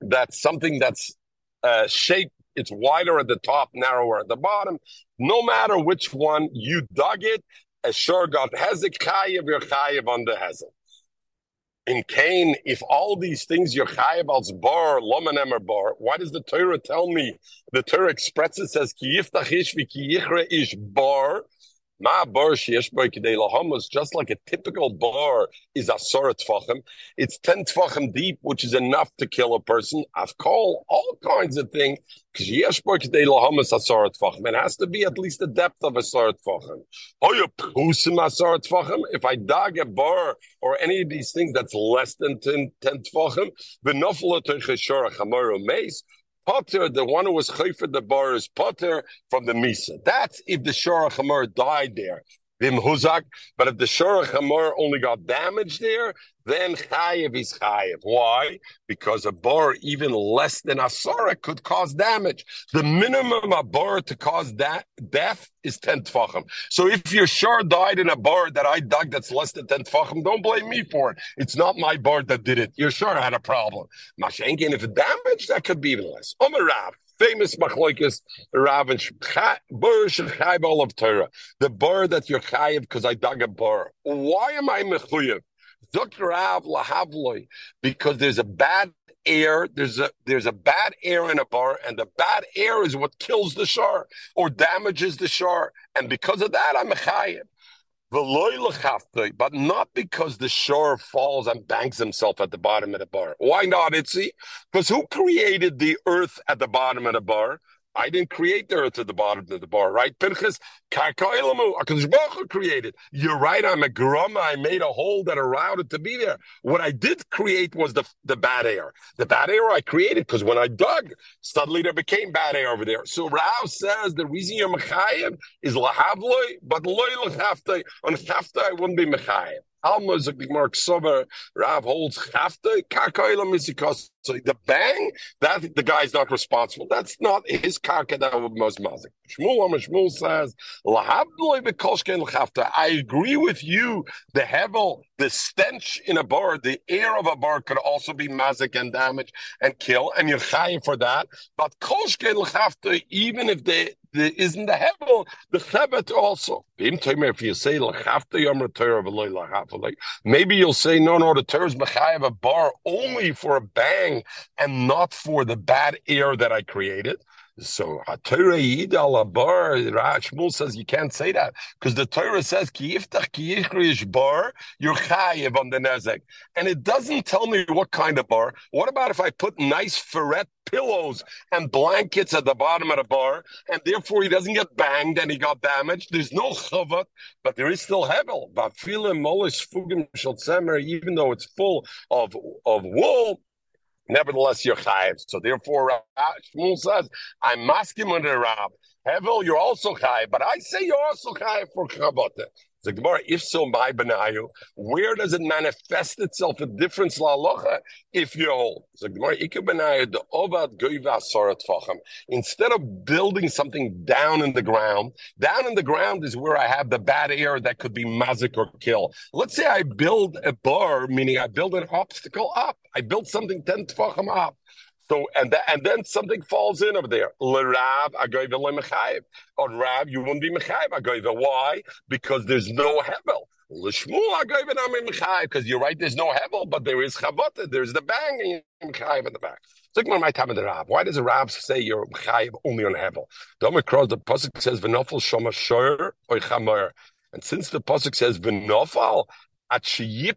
that's something that's uh, shaped, it's wider at the top, narrower at the bottom. No matter which one you dug it, a sure God has a chayiv, you're chayiv on the hezek. In Cain, if all these things you're chayiv als bar, lomanem bar, why does the Torah tell me? The Torah expresses says ki yiftach yichre ish bar, Ma bar sheyesh bo kidei lahamos, just like a typical bar is asor tfachim. It's ten tfachim deep, which is enough to kill a person. I've called all kinds of things. Because yesh bo kidei lahamos asor tfachim. It has to be at least the depth of asor tfachim. Hoya prusim asor tfachim. If I dug a bar or any of these things that's less than ten, 10 tfachim, v'nofel otecheshor chamor meis. Potter, the one who was chayfer the bar is Potter from the Misa. That's if the Shora Chamor died there. Vim Huzak, but if the Shora Chamor only got damaged there, then Chayev is Chayev. Why? Because a bar even less than a Sora could cause damage. The minimum a bar to cause that death is 10 tfachim. So if your shar died in a bar that I dug that's less than 10 tfachim, don't blame me for it. It's not my bar that did it. Your shar had a problem. Mashenkin, if it damaged, that could be even less. Omer Rav famous machloikis Rav and Bur Shechayv of Torah. The bar that you're chayiv because I dug a bar. Why am I mechuyev? Zukrav lahavloi, because there's a bad air. There's a there's a bad air in a bar, and the bad air is what kills the shar or damages the shar, and because of that, I'm a chayim. But not because the shore falls and bangs himself at the bottom of the bar. Why not, Itzi? Because who created the earth at the bottom of the bar? I didn't create the earth at the bottom of the bar, right? Pinchas, Karka created. You're right, I'm a grumma. I made a hole that allowed it to be there. What I did create was the, the bad air. The bad air I created because when I dug, suddenly there became bad air over there. So Rav says the reason you're mechayim is lahavloy, but loy lachafte. On chafte, I wouldn't be mechayim. Alma is a Gemara Ksover, Rav holds Chafte, Karkoila Misikos So the bang, that the guy's not responsible. That's not his karka that was mazik. Shmuel Amar Shmuel says. I agree with you. The hevel, the stench in a bar, the air of a bar could also be mazik and damage and kill, and you're chayiv for that. But l'chafta, even if they the, isn't the hevel, the chebet also. If you say maybe you'll say no, no, the Torah is mechayev a bar only for a bang and not for the bad air that I created. So Shmuel says you can't say that because the Torah says bar you're chayiv on the nezek, and it doesn't tell me what kind of bar. What about if I put nice ferret pillows and blankets at the bottom of the bar, and therefore he doesn't get banged and he got damaged? There's no chavat, but there is still hevel. Even though it's full of of wool, Nevertheless, you're chayiv. So therefore, Shmuel says, I'm masking under Rab. Hevel, you're also chayiv, but I say you're also chayiv for chavota. The Gemara, if so, my benayu, where does it manifest itself a difference la alocha if you hold? The Gemara, benayu the ovad goiva tvacham. Instead of building something down in the ground, down in the ground is where I have the bad air that could be mazik or kill. Let's say I build a bar, meaning I build an obstacle up. I build something ten tvacham up. So and and then something falls in over there. L'Rav lemechayev. On Rav, you wouldn't be mechayev agoyva. Why? Because there's no hevel. Mechayev. Because you're right, there's no hevel, but there is chavota. There's the bang and mechayev in the back. Why does the Rav say you're mechayev only on hevel? The Omicron, the pasuk says v'nofel shoma shor or chamer. And since the pasuk says v'nofal, you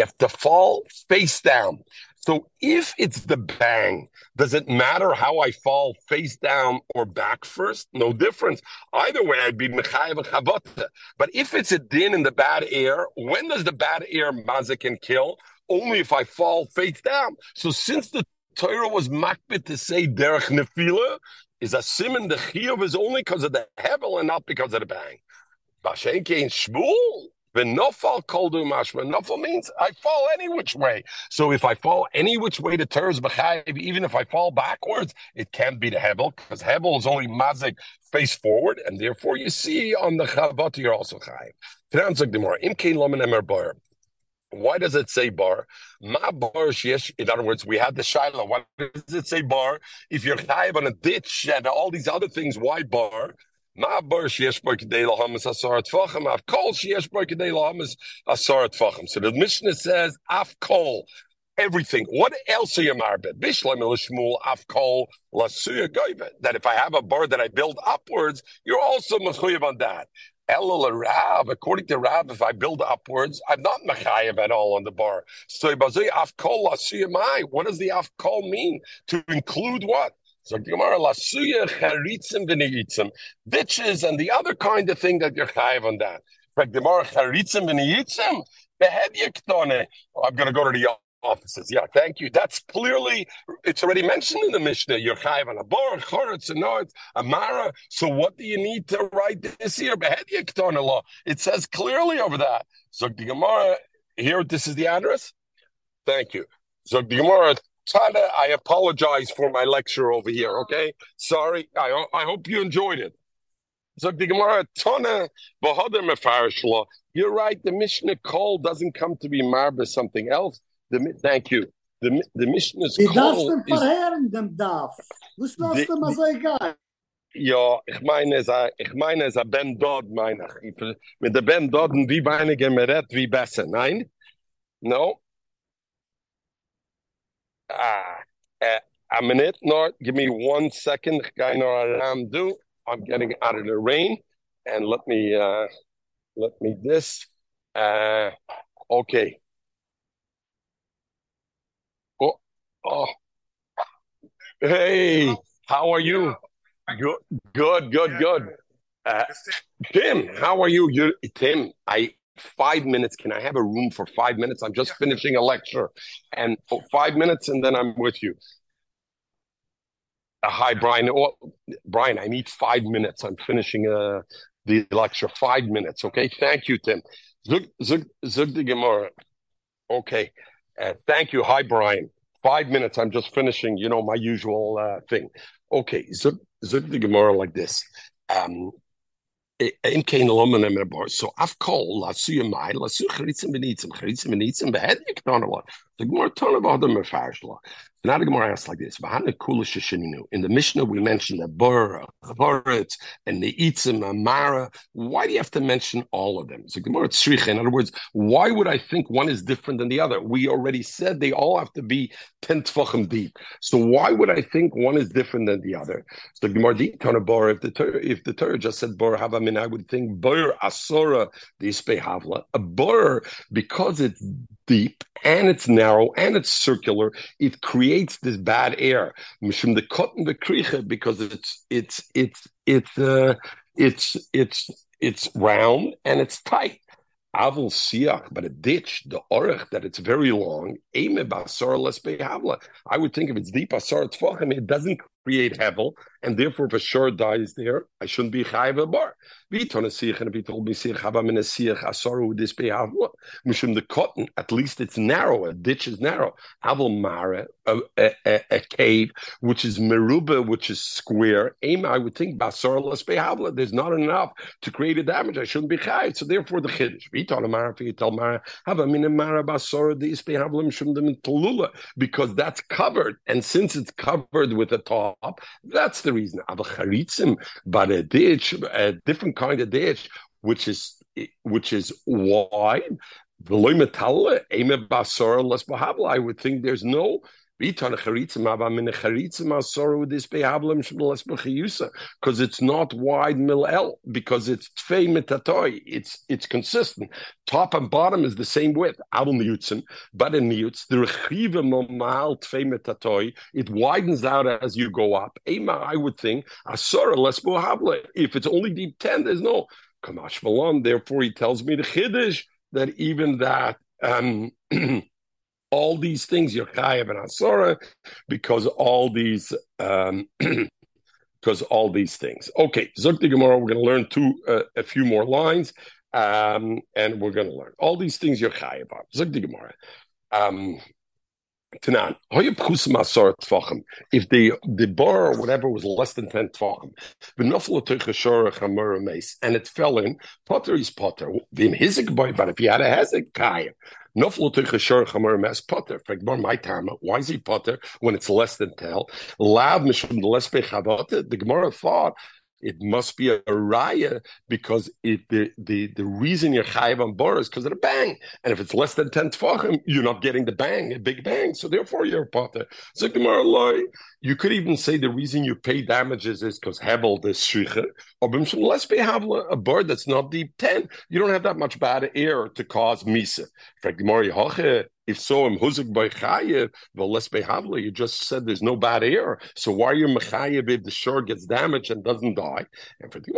have to fall face down. So if it's the bang, does it matter how I fall face down or back first? No difference. Either way, I'd be mechayev chavota. But if it's a din in the bad air, when does the bad air mazik and kill? Only if I fall face down. So since the Torah was makbit to say derech nefila, is a simon the chiyuv is only because of the hevel and not because of the bang. Bashenke in Shmuel, the nofal koldu mashma. Nofal means I fall any which way. So if I fall any which way to Teres b'chayiv, even if I fall backwards, it can't be the hebel because hebel is only mazik face forward, and therefore you see on the chavot you're also chayiv. Why does it say bar? Ma bar sheyesh. In other words, we had the shiloh. Why does it say bar? If you're chayiv on a ditch and all these other things, why bar? Ma bar sheyesh bar kedei lahamas asar tfachim. Af kol sheyesh bar kedei lahamas asar tfachim. So the Mishnah says af kol. Everything. What else are you marbet? Bishlam Shmuel af kol lasuya goyvet. That if I have a bar that I build upwards, you're also mechuyev on that. Elul Rav, according to Rav, if I build upwards, I'm not mechayev at all on the bar. So af kol lasuyamai. What does the af kol mean? To include what? So Gemara lasuya charitzim v'neyitzim, bitches and the other kind of thing that you're chayiv on that. But Gemara charitzim v'neyitzim, behead. Oh, I'm going to go to the offices. Yeah, thank you. That's clearly, it's already mentioned in the Mishnah. You're chayiv on a bar, choretz, and no, amara. So what do you need to write this here? Behead yiktone law. It says clearly over that. So the Gemara, here, this is the address. Thank you. So the Gemara Tana, I apologize for my lecture over here, okay? Sorry. I, I hope you enjoyed it. So the Gemara, Tana, Mefarish You're right. The Mishnah call doesn't come to be marba something else. The, thank you. The, the Mishnah's call is...
dem Daf. Was lässt du so egal?
Ja, ich meine es, ich meine es, Ben Dodd, meine ich. Mit der Ben Dodd, wie weniger mehr wie besser, nein? No? Ah, uh, a minute, Nort. Give me one second. I'm do. I'm getting out of the rain, and let me uh, let me this. Uh, okay. Oh, oh. Hey, how are you? Good, good, good, good. Uh, Tim, how are you? You, Tim. I five minutes. Can I have a room for five minutes? I'm just finishing a lecture, and for five minutes, and then I'm with you. Uh, hi, Brian. Oh, Brian, I need five minutes. I'm finishing uh, the lecture. Five minutes, okay? Thank you, Tim. Zug, zug, zug the Gemara. Okay. Uh, thank you. Hi, Brian. five minutes. I'm just finishing, you know, my usual uh, thing. Okay, so zip the Gemara like this. Um, in kein lommen em bar so af kol la su mai la su chritzen benitzen chritzen benitzen behed ik ton what the more ton of other mafashla now the Gemara asks like this: In the Mishnah, we mentioned the Bur, Charetz, and the Itzim, Amara. Why do you have to mention all of them? So Gemara Tzricha. In other words, why would I think one is different than the other? We already said they all have to be ten tefachim deep. So why would I think one is different than the other? So Gemara Tana Bur. If the Torah, if the Torah just said Bur Havamin, I would think Bur Asora the Havla. A Bur because it's deep and it's narrow and it's circular, it creates this bad air. Mishum the cotton the kricha because it's it's it's it's uh, it's it's it's round and it's tight. Avil siach, but a ditch, the orach that it's very long. Eme basar les I would think if it's deep asar tfachim, it doesn't create hevel, and therefore if a shore dies there, I shouldn't be chayv a bar. Mishum the cotton, at least it's narrow. A ditch is narrow. Avil mara, a, cave which is meruba, which is square. Aim, I would think basar les behavla. There's not enough to create a damage. I shouldn't be chayv. So therefore the chiddush. Vitonamara, if you tell mara, min mara basar this behavla mishum the because that's covered, and since it's covered with a top up. That's the reason. But a ditch, a different kind of ditch, which is which is wide. I would think there's no because it's not wide milel, because it's tfei metatoi. It's it's consistent. Top and bottom is the same width. But in miutz, the rechiva normal tfei metatoi, it widens out as you go up. Ema, I would think, asora les If it's only deep 10, there's no kamash. Therefore, he tells me the chiddush that even that um all these things you're chayav and asora because all these um, because all these things. Okay, Zukti Gemara, we're going to learn two uh, a few more lines, um, and we're going to learn all these things you're chayav about. Zukti Gemara. Um, Tanan, if the the bar or whatever was less than ten tvachim, and it fell in, potter is potter. But if you had a hezek kayim, noflu tuchashor chamer mes potter. For my time, why is he potter when it's less than ten? Lav mishum the less The Gemara thought it must be a, raya because it, the, the, the reason you're chayiv on bar is because of the bang. And if it's less than 10 tefachim, you're not getting the bang, a big bang. So therefore you're a potter. So you could even say the reason you pay damages is because Hebel the shricha, or let's pay a bird that's not deep 10. You don't have that much bad air to cause misa. If so, im huzuk by chayev, well, let's be havla. You just said there's no bad air, so why are you mechayev if the shore gets damaged and doesn't die? And for the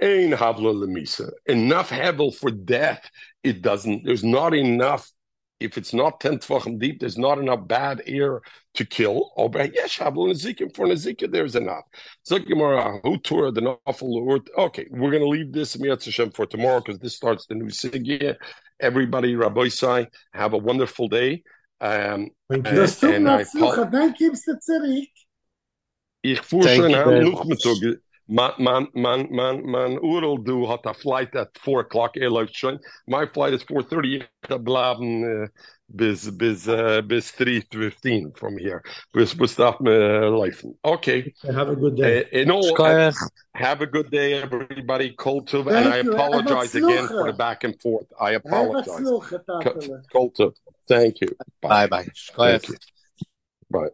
ain havla lemisa, enough hevel for death. It doesn't. There's not enough if it's not 10 tefachim deep, there's not enough bad air to kill. Oh, yes, Habel Nezikim for Nezikim, there's enough. Ah, who tour the awful Okay, we're going to leave this Hashem for tomorrow because this starts the new Sigya. Everybody, Rabbi Sai, have a wonderful day. Um,
Thank you. And, and I, Thank you,
Ich fuhr schon an Man, man, man, man, man Urel do had a flight at four o'clock. Läuft. My flight is 4.30. Ich bleiben uh, bis, bis, uh, bis 3.15 from here. Bis, bis darf me laufen. Okay.
Have a good day.
Uh, no, uh, have a good day, everybody. Cold tube. And I apologize again for the back and forth. I apologize. Cold tube. Thank you.
Bye-bye.
Thank you. Bye.